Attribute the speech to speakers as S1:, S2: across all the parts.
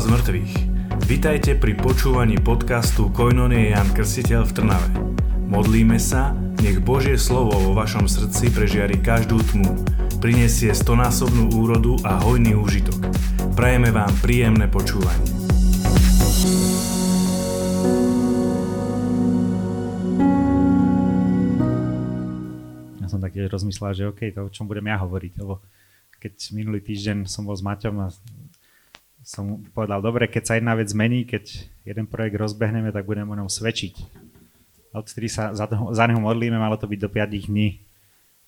S1: z mŕtvych. Vitajte pri počúvaní podcastu Koinonie Jan Krstiteľ v Trnave. Modlíme sa, nech Božie slovo vo vašom srdci prežiari každú tmu, prinesie stonásobnú úrodu a hojný úžitok. Prajeme vám príjemné počúvanie.
S2: Ja som tak tiež rozmyslel, že OK, to o čom budem ja hovoriť, lebo keď minulý týždeň som bol s Maťom a som povedal, dobre, keď sa jedna vec zmení, keď jeden projekt rozbehneme, tak budeme o ňom svedčiť. A odtedy sa za, to, za neho modlíme, malo to byť do 5 dní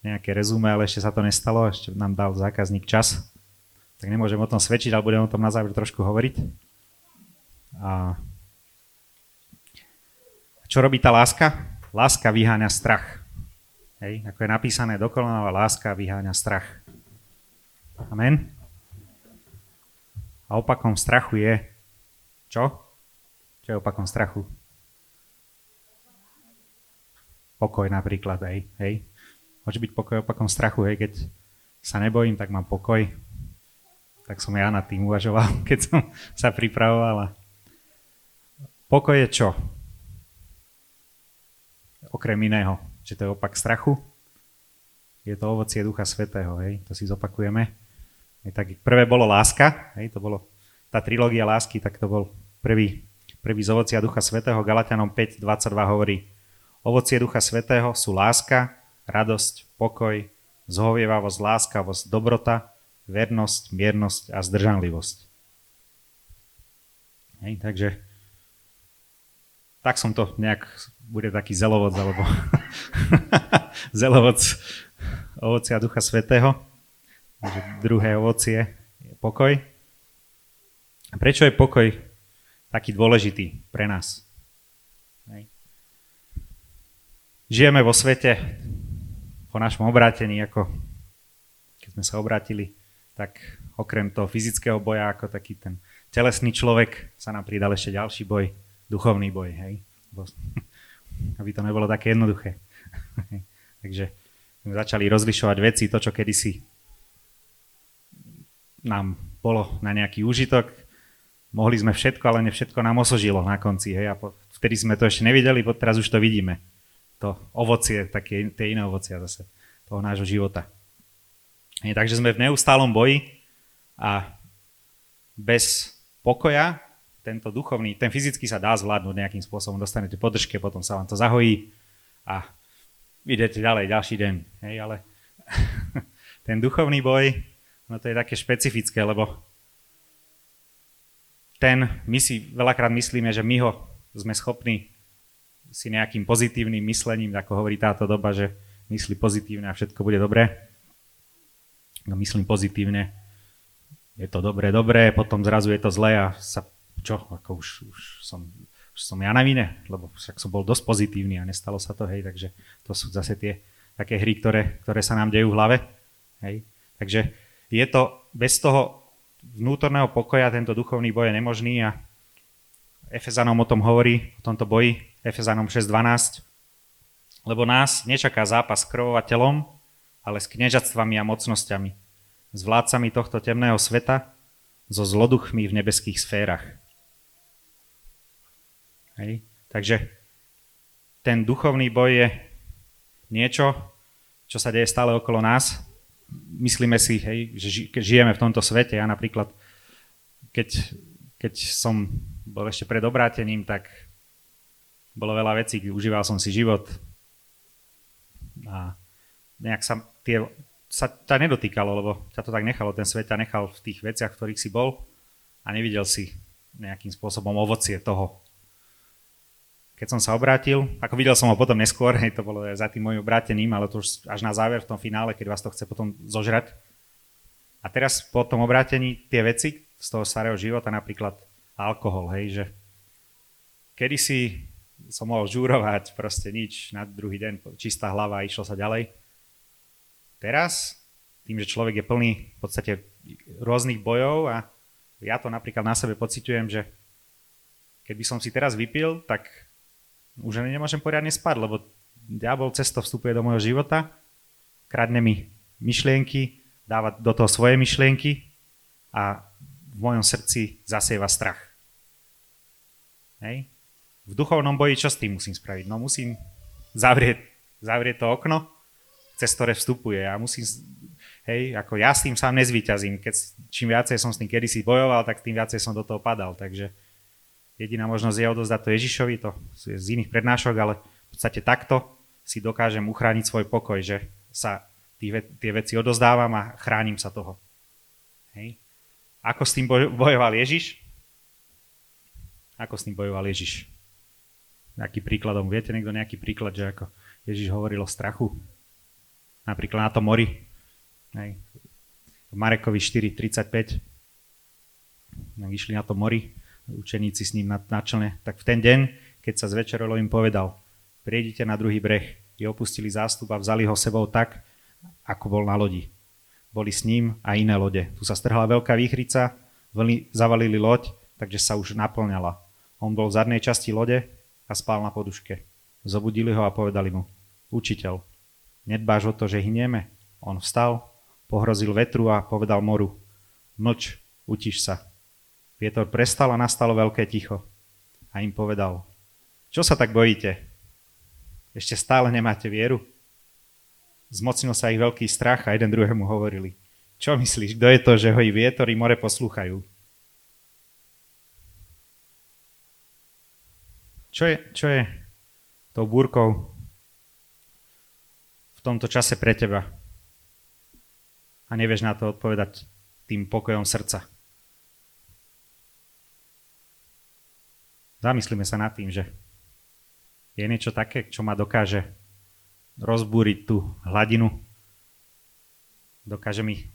S2: nejaké rezume, ale ešte sa to nestalo, ešte nám dal zákazník čas. Tak nemôžem o tom svedčiť, ale budem o tom na záver trošku hovoriť. A čo robí tá láska? Láska vyháňa strach. Hej, ako je napísané dokonalá láska vyháňa strach. Amen. A opakom strachu je čo? Čo je opakom strachu? Pokoj napríklad, hej. hej. Môže byť pokoj opakom strachu, hej. Keď sa nebojím, tak mám pokoj. Tak som ja nad tým uvažoval, keď som sa pripravoval. Pokoj je čo? Okrem iného, že to je opak strachu, je to ovocie Ducha Svetého, hej, to si zopakujeme. Tak prvé bolo láska, hej, to bolo tá trilógia lásky, tak to bol prvý, prvý z ovocia Ducha Svetého. Galatianom 5.22 hovorí, ovocie Ducha Svetého sú láska, radosť, pokoj, zhovievavosť, láskavosť, dobrota, vernosť, miernosť a zdržanlivosť. Hej, takže tak som to nejak, bude taký zelovoc, alebo zelovoc ovocia Ducha Svetého. Takže druhé ovocie je pokoj. Prečo je pokoj taký dôležitý pre nás? Žijeme vo svete po našom obrátení, ako keď sme sa obrátili, tak okrem toho fyzického boja, ako taký ten telesný človek, sa nám pridal ešte ďalší boj, duchovný boj, hej? Aby to nebolo také jednoduché. Takže sme začali rozlišovať veci, to, čo kedysi nám bolo na nejaký úžitok. Mohli sme všetko, ale ne všetko nám osožilo na konci. Hej? A vtedy sme to ešte nevideli, teraz už to vidíme. To ovocie, také tie iné ovocia zase toho nášho života. Hej, takže sme v neustálom boji a bez pokoja tento duchovný, ten fyzický sa dá zvládnuť nejakým spôsobom, dostanete podržke, potom sa vám to zahojí a idete ďalej, ďalší deň. Hej, ale ten duchovný boj, No to je také špecifické, lebo ten, my si veľakrát myslíme, že my ho sme schopní si nejakým pozitívnym myslením, ako hovorí táto doba, že myslí pozitívne a všetko bude dobré. No myslím pozitívne, je to dobré, dobré, potom zrazu je to zlé a sa, čo, ako už, už som, už som ja na vine, lebo však som bol dosť pozitívny a nestalo sa to, hej, takže to sú zase tie také hry, ktoré, ktoré sa nám dejú v hlave, hej. Takže je to bez toho vnútorného pokoja, tento duchovný boj je nemožný a Efezanom o tom hovorí, o tomto boji, Efezanom 6.12, lebo nás nečaká zápas krvou a telom, ale s kniežatstvami a mocnosťami, s vládcami tohto temného sveta, so zloduchmi v nebeských sférach. Hej. Takže ten duchovný boj je niečo, čo sa deje stále okolo nás, myslíme si, hej, že žijeme v tomto svete. Ja napríklad, keď, keď som bol ešte pred obrátením, tak bolo veľa vecí, užíval som si život a nejak sa tie, sa ťa nedotýkalo, lebo ťa to tak nechalo, ten svet ťa nechal v tých veciach, v ktorých si bol a nevidel si nejakým spôsobom ovocie toho, keď som sa obrátil, ako videl som ho potom neskôr, hej, to bolo za tým môjim obrátením, ale to už až na záver v tom finále, keď vás to chce potom zožrať. A teraz po tom obrátení tie veci z toho starého života, napríklad alkohol, hej, že kedysi som mohol žúrovať, proste nič, na druhý deň čistá hlava išlo sa ďalej. Teraz, tým, že človek je plný v podstate rôznych bojov a ja to napríklad na sebe pociťujem, že keby som si teraz vypil, tak už ani nemôžem poriadne spať, lebo diabol cesto vstupuje do môjho života, kradne mi myšlienky, dáva do toho svoje myšlienky a v mojom srdci zasieva strach. Hej? V duchovnom boji čo s tým musím spraviť? No musím zavrieť, zavrieť to okno, cez ktoré vstupuje. A musím, hej, ako ja s tým sám nezvýťazím. Keď, čím viacej som s tým kedysi bojoval, tak tým viacej som do toho padal. Takže jediná možnosť je odozdať to Ježišovi, to je z iných prednášok, ale v podstate takto si dokážem uchrániť svoj pokoj, že sa tie, veci odozdávam a chránim sa toho. Hej. Ako s tým bojoval Ježiš? Ako s tým bojoval Ježiš? Nejaký príkladom, viete niekto nejaký príklad, že ako Ježiš hovoril o strachu? Napríklad na tom mori. Hej. V Marekovi 4.35 išli na to mori, učeníci s ním na, na člne, tak v ten deň, keď sa zvečerolo im povedal, priedite na druhý breh, i opustili zástup a vzali ho sebou tak, ako bol na lodi. Boli s ním a iné lode. Tu sa strhla veľká výchrica, vlny zavalili loď, takže sa už naplňala. On bol v zadnej časti lode a spal na poduške. Zobudili ho a povedali mu, učiteľ, nedbáš o to, že hynieme? On vstal, pohrozil vetru a povedal moru, mlč, utiš sa. Vietor prestal a nastalo veľké ticho. A im povedal, čo sa tak bojíte? Ešte stále nemáte vieru? Zmocnil sa ich veľký strach a jeden druhému hovorili, čo myslíš, kto je to, že ho i vietor i more poslúchajú? Čo je, čo je tou búrkou v tomto čase pre teba? A nevieš na to odpovedať tým pokojom srdca. Zamyslíme sa nad tým, že je niečo také, čo ma dokáže rozbúriť tú hladinu. Dokáže mi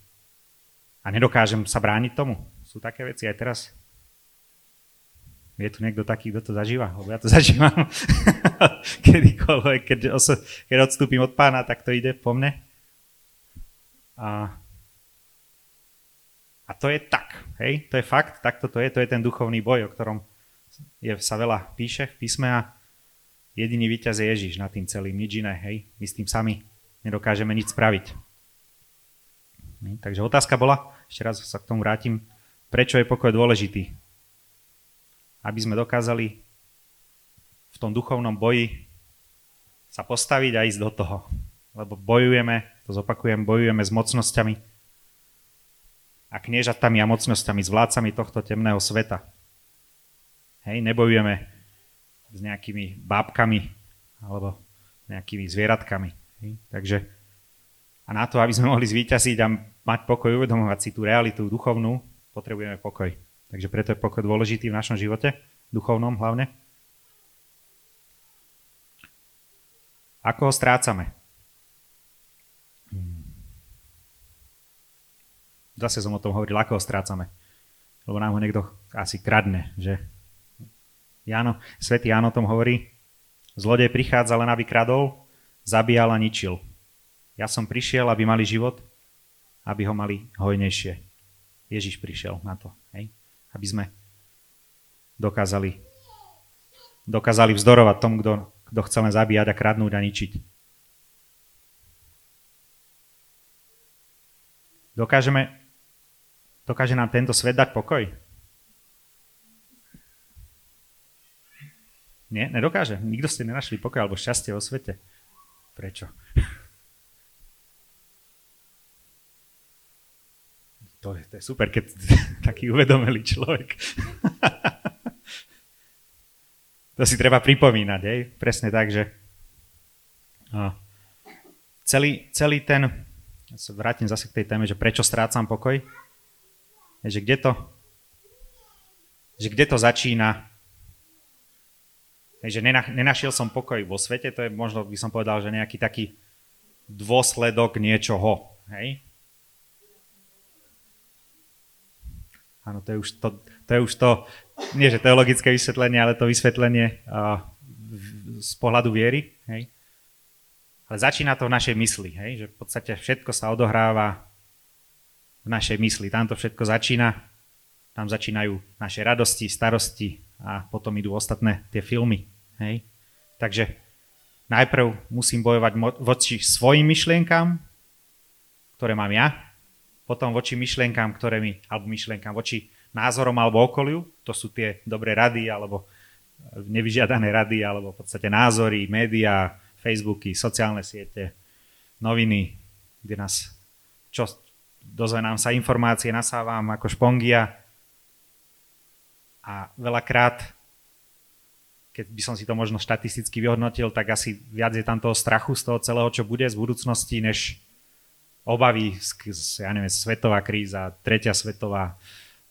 S2: a nedokážem sa brániť tomu. Sú také veci aj teraz. Je tu niekto taký, kto to zažíva? Lebo ja to zažívam kedykoľvek, keď, oso, keď odstúpim od pána, tak to ide po mne. A, a to je tak, hej? To je fakt, takto to je, to je ten duchovný boj, o ktorom je, sa veľa píše v písme a jediný víťaz je Ježiš nad tým celým, nič iné, hej? My s tým sami nedokážeme nič spraviť. Takže otázka bola, ešte raz sa k tomu vrátim, prečo je pokoj dôležitý? aby sme dokázali v tom duchovnom boji sa postaviť a ísť do toho. Lebo bojujeme, to zopakujem, bojujeme s mocnosťami a kniežatami a mocnosťami, s vládcami tohto temného sveta. Hej, nebojujeme s nejakými bábkami alebo nejakými zvieratkami. Hej. Takže a na to, aby sme mohli zvíťaziť a mať pokoj, uvedomovať si tú realitu duchovnú, potrebujeme pokoj. Takže preto je pokoj dôležitý v našom živote, duchovnom hlavne. Ako ho strácame? Zase som o tom hovoril, ako ho strácame. Lebo nám ho niekto asi kradne, že? Jáno, svätý Ján o tom hovorí. Zlodej prichádza len, aby kradol, zabíjal a ničil. Ja som prišiel, aby mali život, aby ho mali hojnejšie. Ježiš prišiel na to. Hej? aby sme dokázali, dokázali vzdorovať tomu, kto, kto chce len zabíjať a kradnúť a ničiť. Dokážeme, dokáže nám tento svet dať pokoj? Nie, nedokáže. Nikto ste nenašli pokoj alebo šťastie vo svete. Prečo? To je, to je super, keď taký uvedomelý človek. to si treba pripomínať, hej? presne tak, že no. celý, celý ten, ja sa vrátim zase k tej téme, že prečo strácam pokoj, je, že kde to, že kde to začína, je, že nenašiel som pokoj vo svete, to je možno by som povedal, že nejaký taký dôsledok niečoho, hej? Áno, to je už to, to, je už to nie že teologické vysvetlenie, ale to vysvetlenie uh, z pohľadu viery. Hej. Ale začína to v našej mysli, hej, že v podstate všetko sa odohráva v našej mysli. Tam to všetko začína, tam začínajú naše radosti, starosti a potom idú ostatné tie filmy. Hej. Takže najprv musím bojovať voči svojim myšlienkám, ktoré mám ja, potom voči myšlienkám, ktoré mi, alebo myšlienkám, voči názorom alebo okoliu, to sú tie dobré rady alebo nevyžiadané rady alebo v podstate názory, médiá, Facebooky, sociálne siete, noviny, kde nás čo, dozve nám sa informácie, nasávam ako špongia a veľakrát, keď by som si to možno štatisticky vyhodnotil, tak asi viac je tam toho strachu z toho celého, čo bude z budúcnosti, než obavy, ja neviem, svetová kríza, tretia svetová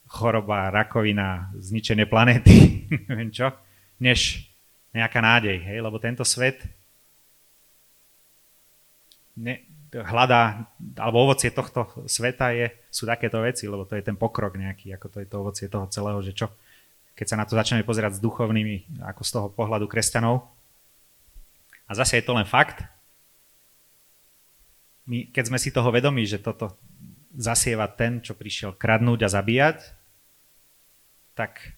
S2: choroba, rakovina, zničené planéty, neviem čo, než nejaká nádej, hej? lebo tento svet ne, hľadá, alebo ovocie tohto sveta je, sú takéto veci, lebo to je ten pokrok nejaký, ako to je to ovocie toho celého, že čo, keď sa na to začneme pozerať s duchovnými, ako z toho pohľadu kresťanov. A zase je to len fakt. My, keď sme si toho vedomí, že toto zasieva ten, čo prišiel kradnúť a zabíjať, tak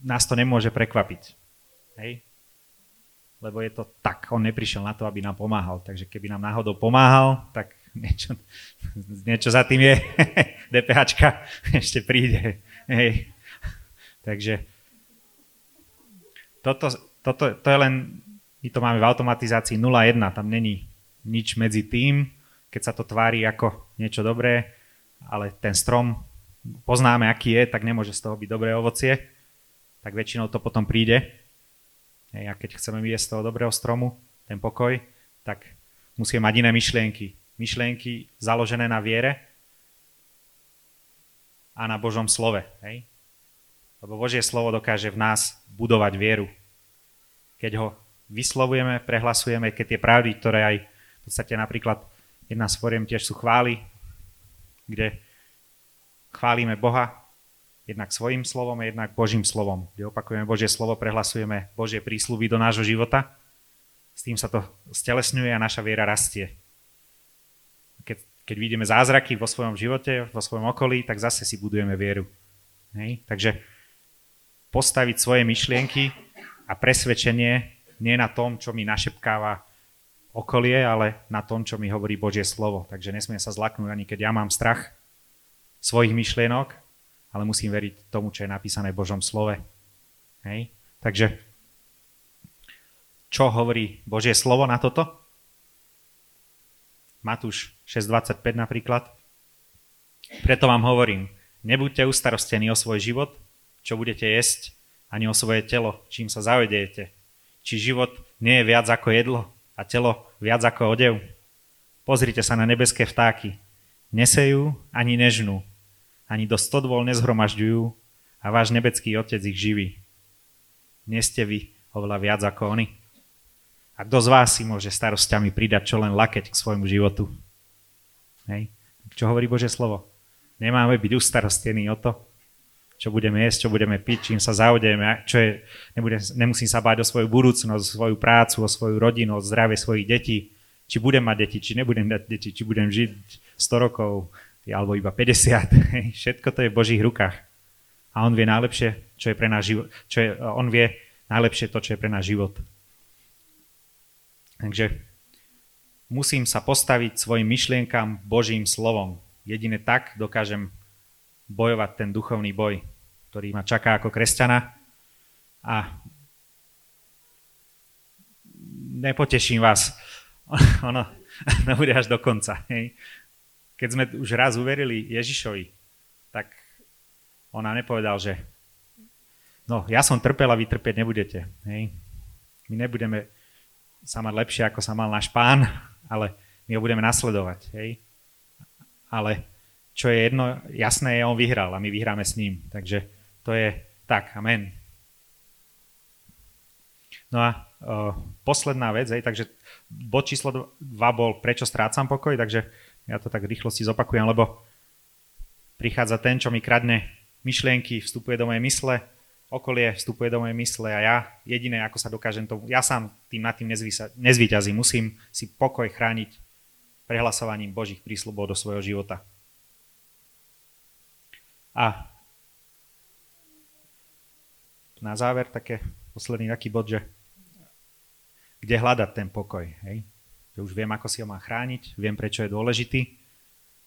S2: nás to nemôže prekvapiť. Hej? Lebo je to tak, on neprišiel na to, aby nám pomáhal. Takže keby nám náhodou pomáhal, tak niečo, niečo za tým je. DPHčka ešte príde. Hej. Takže toto, toto, to je len, my to máme v automatizácii 0,1, tam není nič medzi tým, keď sa to tvári ako niečo dobré, ale ten strom poznáme, aký je, tak nemôže z toho byť dobré ovocie, tak väčšinou to potom príde. A keď chceme jesť z toho dobrého stromu, ten pokoj, tak musíme mať iné myšlienky. Myšlienky založené na viere a na Božom slove. Hej? Lebo Božie slovo dokáže v nás budovať vieru. Keď ho vyslovujeme, prehlasujeme, keď tie pravdy, ktoré aj v podstate napríklad jedna z foriem tiež sú chvály, kde chválime Boha, jednak svojim slovom a jednak Božím slovom. Kde opakujeme Božie slovo, prehlasujeme Božie prísľuby do nášho života. S tým sa to stelesňuje a naša viera rastie. Keď, keď vidíme zázraky vo svojom živote, vo svojom okolí, tak zase si budujeme vieru. Hej? Takže postaviť svoje myšlienky a presvedčenie nie na tom, čo mi našepkáva okolie, ale na tom, čo mi hovorí Božie slovo. Takže nesmiem sa zlaknúť ani keď ja mám strach, svojich myšlienok, ale musím veriť tomu, čo je napísané v Božom slove. Hej? Takže čo hovorí Božie slovo na toto? Matúš 6.25 napríklad. Preto vám hovorím, nebuďte ustarostení o svoj život, čo budete jesť, ani o svoje telo, čím sa zavedejete. Či život nie je viac ako jedlo a telo viac ako odev. Pozrite sa na nebeské vtáky. Nesejú ani nežnú, ani do stodvol nezhromažďujú a váš nebecký otec ich živí. Nie ste vy oveľa viac ako oni. A kto z vás si môže starosťami pridať čo len lakeť k svojmu životu? Hej. Čo hovorí Bože slovo? Nemáme byť ustarostení o to, čo budeme jesť, čo budeme piť, čím sa zaudeme, čo je, nebudem, nemusím sa báť o svoju budúcnosť, o svoju prácu, o svoju rodinu, o zdravie svojich detí, či budem mať deti, či nebudem mať deti, či budem žiť 100 rokov, alebo iba 50. Všetko to je v Božích rukách. A on vie najlepšie, čo je pre náš život. Čo je, on vie najlepšie to, čo je pre náš život. Takže musím sa postaviť svojim myšlienkam Božím slovom. Jedine tak dokážem bojovať ten duchovný boj, ktorý ma čaká ako kresťana. A nepoteším vás. ono, ono bude až do konca. Hej keď sme už raz uverili Ježišovi, tak on nepovedal, že no, ja som trpel a vy trpieť nebudete. Hej. My nebudeme sa mať lepšie, ako sa mal náš pán, ale my ho budeme nasledovať. Hej. Ale čo je jedno, jasné je, on vyhral a my vyhráme s ním. Takže to je tak, amen. No a uh, posledná vec, hej, takže bod číslo 2 bol, prečo strácam pokoj, takže ja to tak rýchlosti zopakujem, lebo prichádza ten, čo mi kradne myšlienky, vstupuje do mojej mysle, okolie vstupuje do mojej mysle a ja jediné, ako sa dokážem tomu, ja sám tým nad tým nezvýťazím, musím si pokoj chrániť prehlasovaním Božích prísľubov do svojho života. A na záver také posledný taký bod, že kde hľadať ten pokoj. Hej? že už viem, ako si ho mám chrániť, viem, prečo je dôležitý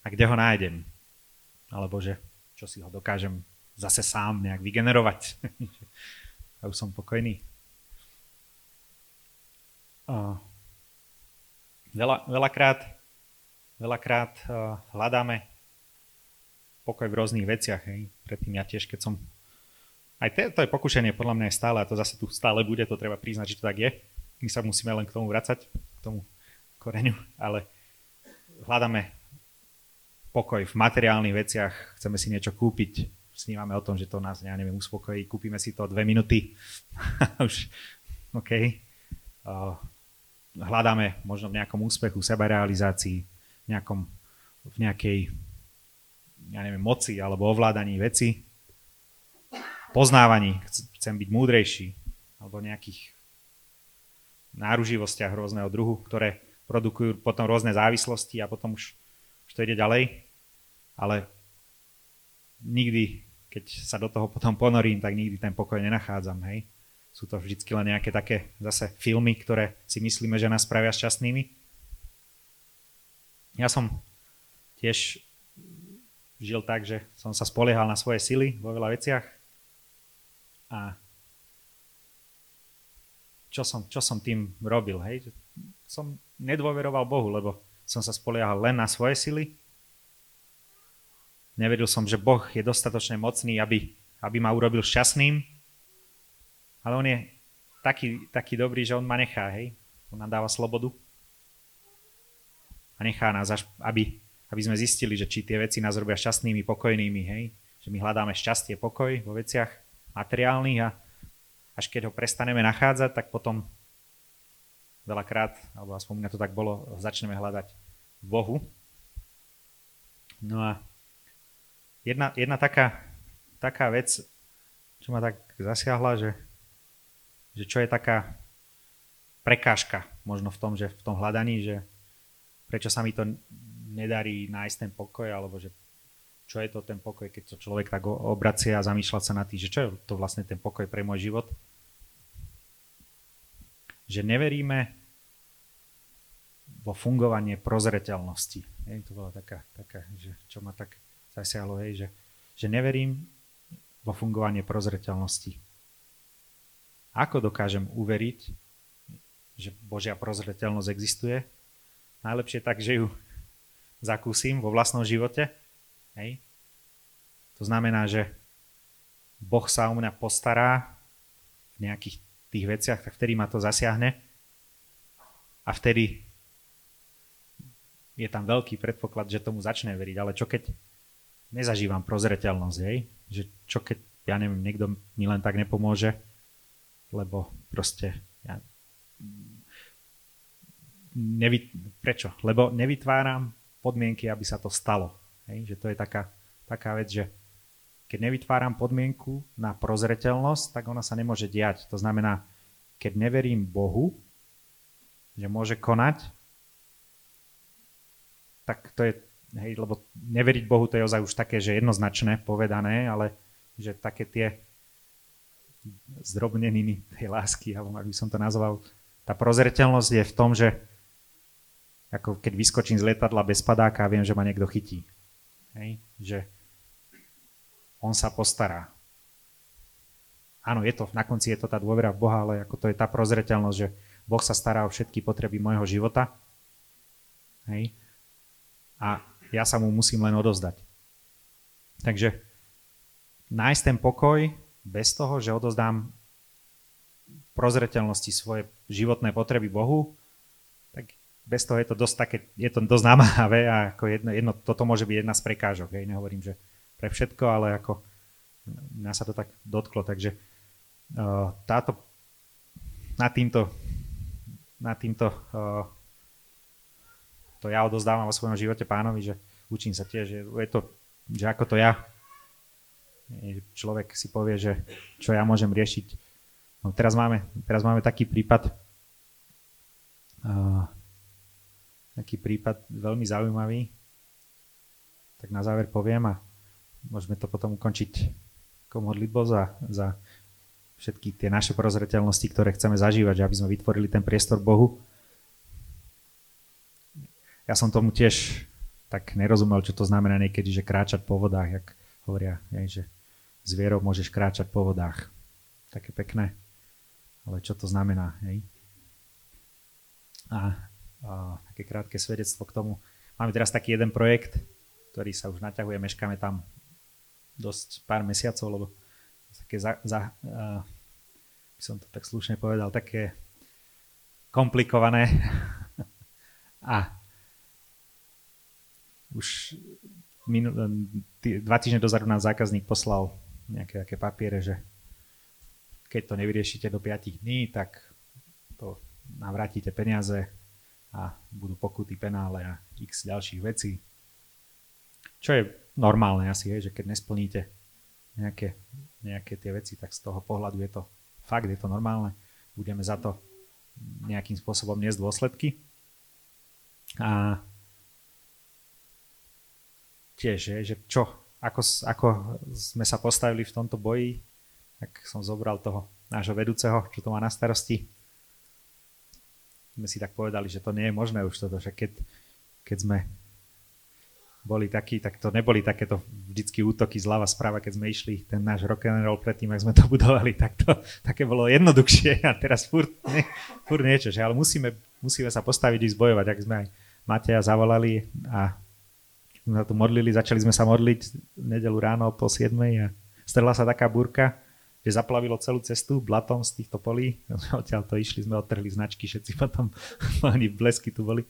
S2: a kde ho nájdem. Alebo že čo si ho dokážem zase sám nejak vygenerovať. a už som pokojný. Uh, veľa, veľakrát, veľakrát uh, hľadáme pokoj v rôznych veciach. Hej. Predtým ja tiež, keď som... Aj to, to je pokušenie podľa mňa je stále a to zase tu stále bude, to treba priznať, že to tak je. My sa musíme len k tomu vracať, k tomu koreňu, ale hľadáme pokoj v materiálnych veciach, chceme si niečo kúpiť, snívame o tom, že to nás, ja neviem, uspokojí, kúpime si to dve minúty, už, OK. Uh, hľadáme možno v nejakom úspechu, sebarealizácii, nejakom, v nejakej ja neviem, moci alebo ovládaní veci, poznávaní, chcem byť múdrejší, alebo nejakých náruživostiach rôzneho druhu, ktoré produkujú potom rôzne závislosti a potom už, už to ide ďalej. Ale nikdy, keď sa do toho potom ponorím, tak nikdy ten pokoj nenachádzam, hej. Sú to vždycky len nejaké také zase filmy, ktoré si myslíme, že nás spravia šťastnými. Ja som tiež žil tak, že som sa spoliehal na svoje sily vo veľa veciach. A čo som, čo som tým robil? Hej? Som nedôveroval Bohu, lebo som sa spoliehal len na svoje sily. Nevedel som, že Boh je dostatočne mocný, aby, aby ma urobil šťastným. Ale on je taký, taký dobrý, že on ma nechá, hej. On nám dáva slobodu. A nechá nás, až, aby, aby sme zistili, že či tie veci nás robia šťastnými, pokojnými, hej? že my hľadáme šťastie, pokoj vo veciach materiálnych a až keď ho prestaneme nachádzať, tak potom veľakrát, alebo aspoň mňa to tak bolo, začneme hľadať v Bohu. No a jedna, jedna taká, taká vec, čo ma tak zasiahla, že, že čo je taká prekážka možno v tom, že v tom hľadaní, že prečo sa mi to nedarí nájsť ten pokoj, alebo že čo je to ten pokoj, keď to človek tak obracia a zamýšľa sa na tým, že čo je to vlastne ten pokoj pre môj život. Že neveríme vo fungovanie prozreteľnosti. Je, to bola taká, taká že čo ma tak zasiahlo, hej, že, že neverím vo fungovanie prozreteľnosti. Ako dokážem uveriť, že Božia prozreteľnosť existuje? Najlepšie tak, že ju zakúsim vo vlastnom živote. Hej. To znamená, že Boh sa o mňa postará v nejakých tých veciach, tak vtedy ma to zasiahne a vtedy je tam veľký predpoklad, že tomu začne veriť. Ale čo keď nezažívam prozreteľnosť, hej? že čo keď, ja neviem, niekto mi len tak nepomôže, lebo proste ja, nevy, prečo? Lebo nevytváram podmienky, aby sa to stalo. Hej? Že to je taká, taká vec, že keď nevytváram podmienku na prozreteľnosť, tak ona sa nemôže diať. To znamená, keď neverím Bohu, že môže konať, tak to je, hej, lebo neveriť Bohu to je ozaj už také, že jednoznačné povedané, ale že také tie zdrobneniny tej lásky, alebo ak by som to nazval, tá prozreteľnosť je v tom, že ako keď vyskočím z lietadla bez padáka a viem, že ma niekto chytí. Hej? Že on sa postará. Áno, je to, na konci je to tá dôvera v Boha, ale ako to je tá prozreteľnosť, že Boh sa stará o všetky potreby môjho života. Hej? A ja sa mu musím len odozdať. Takže nájsť ten pokoj bez toho, že odozdám prozreteľnosti svoje životné potreby Bohu, bez toho je to dosť také, je to dosť namáhavé a ako jedno, jedno, toto môže byť jedna z prekážok. Hej. Nehovorím, že pre všetko, ale ako mňa sa to tak dotklo, takže uh, táto na týmto na týmto uh, to ja odozdávam vo svojom živote pánovi, že učím sa tiež, že je to, že ako to ja človek si povie, že čo ja môžem riešiť. No teraz máme, teraz máme taký prípad uh, taký prípad veľmi zaujímavý, tak na záver poviem a môžeme to potom ukončiť ako modlitbou za, za všetky tie naše prozreteľnosti, ktoré chceme zažívať, aby sme vytvorili ten priestor Bohu. Ja som tomu tiež tak nerozumel, čo to znamená niekedy, že kráčať po vodách, jak hovoria, že s vierou môžeš kráčať po vodách. Také pekné. Ale čo to znamená? Hej? A, také krátke svedectvo k tomu. Máme teraz taký jeden projekt, ktorý sa už naťahuje, meškáme tam dosť pár mesiacov, lebo také za, za, uh, by som to tak slušne povedal, také komplikované. A už minul, tý, dva týždne dozadu nám zákazník poslal nejaké také papiere, že keď to nevyriešite do 5 dní, tak to nám vrátite peniaze a budú pokuty, penále a x ďalších vecí. Čo je normálne asi, je, že keď nesplníte nejaké, nejaké tie veci, tak z toho pohľadu je to fakt, je to normálne. Budeme za to nejakým spôsobom niesť dôsledky. A tiež, je, že čo, ako, ako sme sa postavili v tomto boji, tak som zobral toho nášho vedúceho, čo to má na starosti. Sme si tak povedali, že to nie je možné už toto, že keď, keď sme boli takí, tak to neboli takéto vždycky útoky zľava správa, keď sme išli ten náš rock and roll predtým, ak sme to budovali, tak to také bolo jednoduchšie a teraz furt, ne, furt niečo, že ale musíme, musíme sa postaviť i zbojovať, ak sme aj Mateja zavolali a sme sa tu modlili, začali sme sa modliť v nedelu ráno po 7 a strhla sa taká búrka, že zaplavilo celú cestu blatom z týchto polí. Odtiaľ to išli, sme odtrhli značky, všetci potom oni blesky tu boli.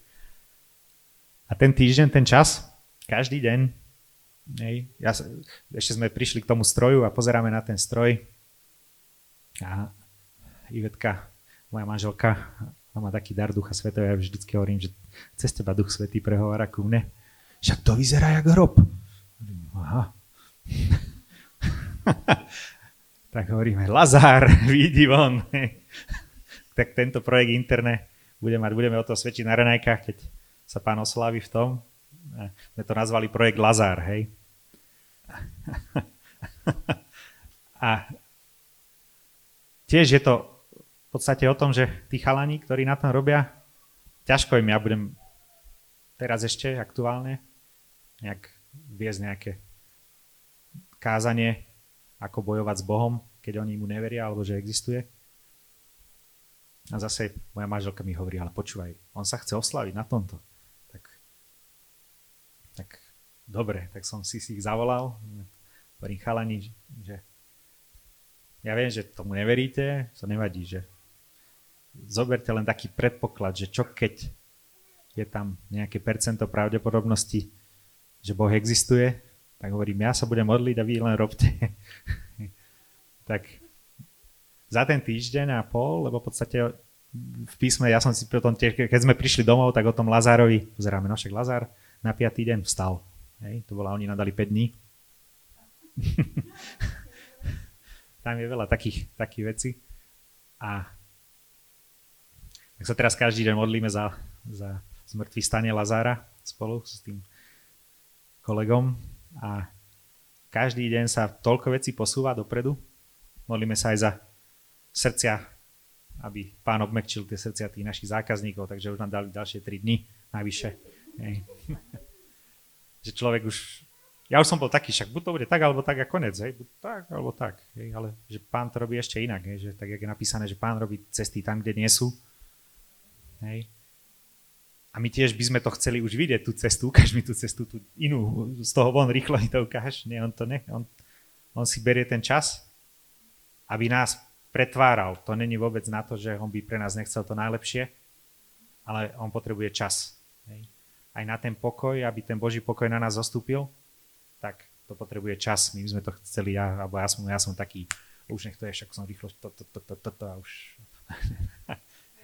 S2: A ten týždeň, ten čas, každý deň, hej, ja, ešte sme prišli k tomu stroju a pozeráme na ten stroj a Ivetka, moja manželka, má taký dar Ducha Svetého, ja vždycky hovorím, že cez teba Duch Svetý prehovára ku mne však to vyzerá jak hrob. Aha. tak hovoríme, Lazár, vidí von. tak tento projekt interné bude mať, budeme o to svedčiť na Renajkách, keď sa pán oslaví v tom. My to nazvali projekt Lazár, hej. A tiež je to v podstate o tom, že tí chalani, ktorí na tom robia, ťažko im ja budem teraz ešte aktuálne nejak viesť nejaké kázanie, ako bojovať s Bohom, keď oni mu neveria, alebo že existuje. A zase moja manželka mi hovorí, ale počúvaj, on sa chce oslaviť na tomto. Tak, tak dobre, tak som si, si ich zavolal. Hovorím chalani, že ja viem, že tomu neveríte, to nevadí, že zoberte len taký predpoklad, že čo keď je tam nejaké percento pravdepodobnosti, že Boh existuje, tak hovorím, ja sa budem modliť a vy len robte. tak za ten týždeň a pol, lebo v podstate v písme, ja som si potom tiež, keď sme prišli domov, tak o tom Lazárovi, pozeráme, no však Lazár na piatý deň vstal. Hej, to bola, oni nadali 5 dní. Tam je veľa takých, takých vecí. A tak sa teraz každý deň modlíme za, za zmrtvý stane Lazára spolu s tým kolegom a každý deň sa toľko vecí posúva dopredu. Modlíme sa aj za srdcia, aby pán obmekčil tie srdcia tých našich zákazníkov, takže už nám dali ďalšie 3 dni najvyššie. Že človek už... Ja už som bol taký, však buď to bude tak, alebo tak a konec, hej, buď tak, alebo tak, hej, ale že pán to robí ešte inak, hej, že tak, jak je napísané, že pán robí cesty tam, kde nie sú, hej, a my tiež by sme to chceli už vidieť, tú cestu, ukáž mi tú cestu, tú inú, z toho von rýchlo mi to ukáž. Nie, on to ne, on, on si berie ten čas, aby nás pretváral. To není vôbec na to, že on by pre nás nechcel to najlepšie, ale on potrebuje čas. Hej. Aj na ten pokoj, aby ten Boží pokoj na nás zostúpil, tak to potrebuje čas. My sme to chceli, ja, alebo ja som, ja som taký, už nech to je, však som rýchlo, to, to, to, to, to, to a už.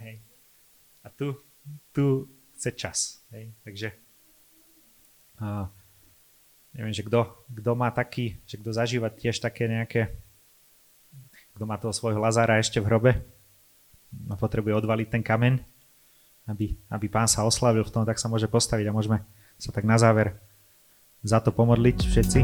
S2: Hej. A tu, tu chce čas. Hej? Takže a, neviem, že kto, má taký, že kto zažíva tiež také nejaké, kto má toho svojho Lazára ešte v hrobe, no potrebuje odvaliť ten kameň, aby, aby pán sa oslavil v tom, tak sa môže postaviť a môžeme sa tak na záver za to pomodliť všetci.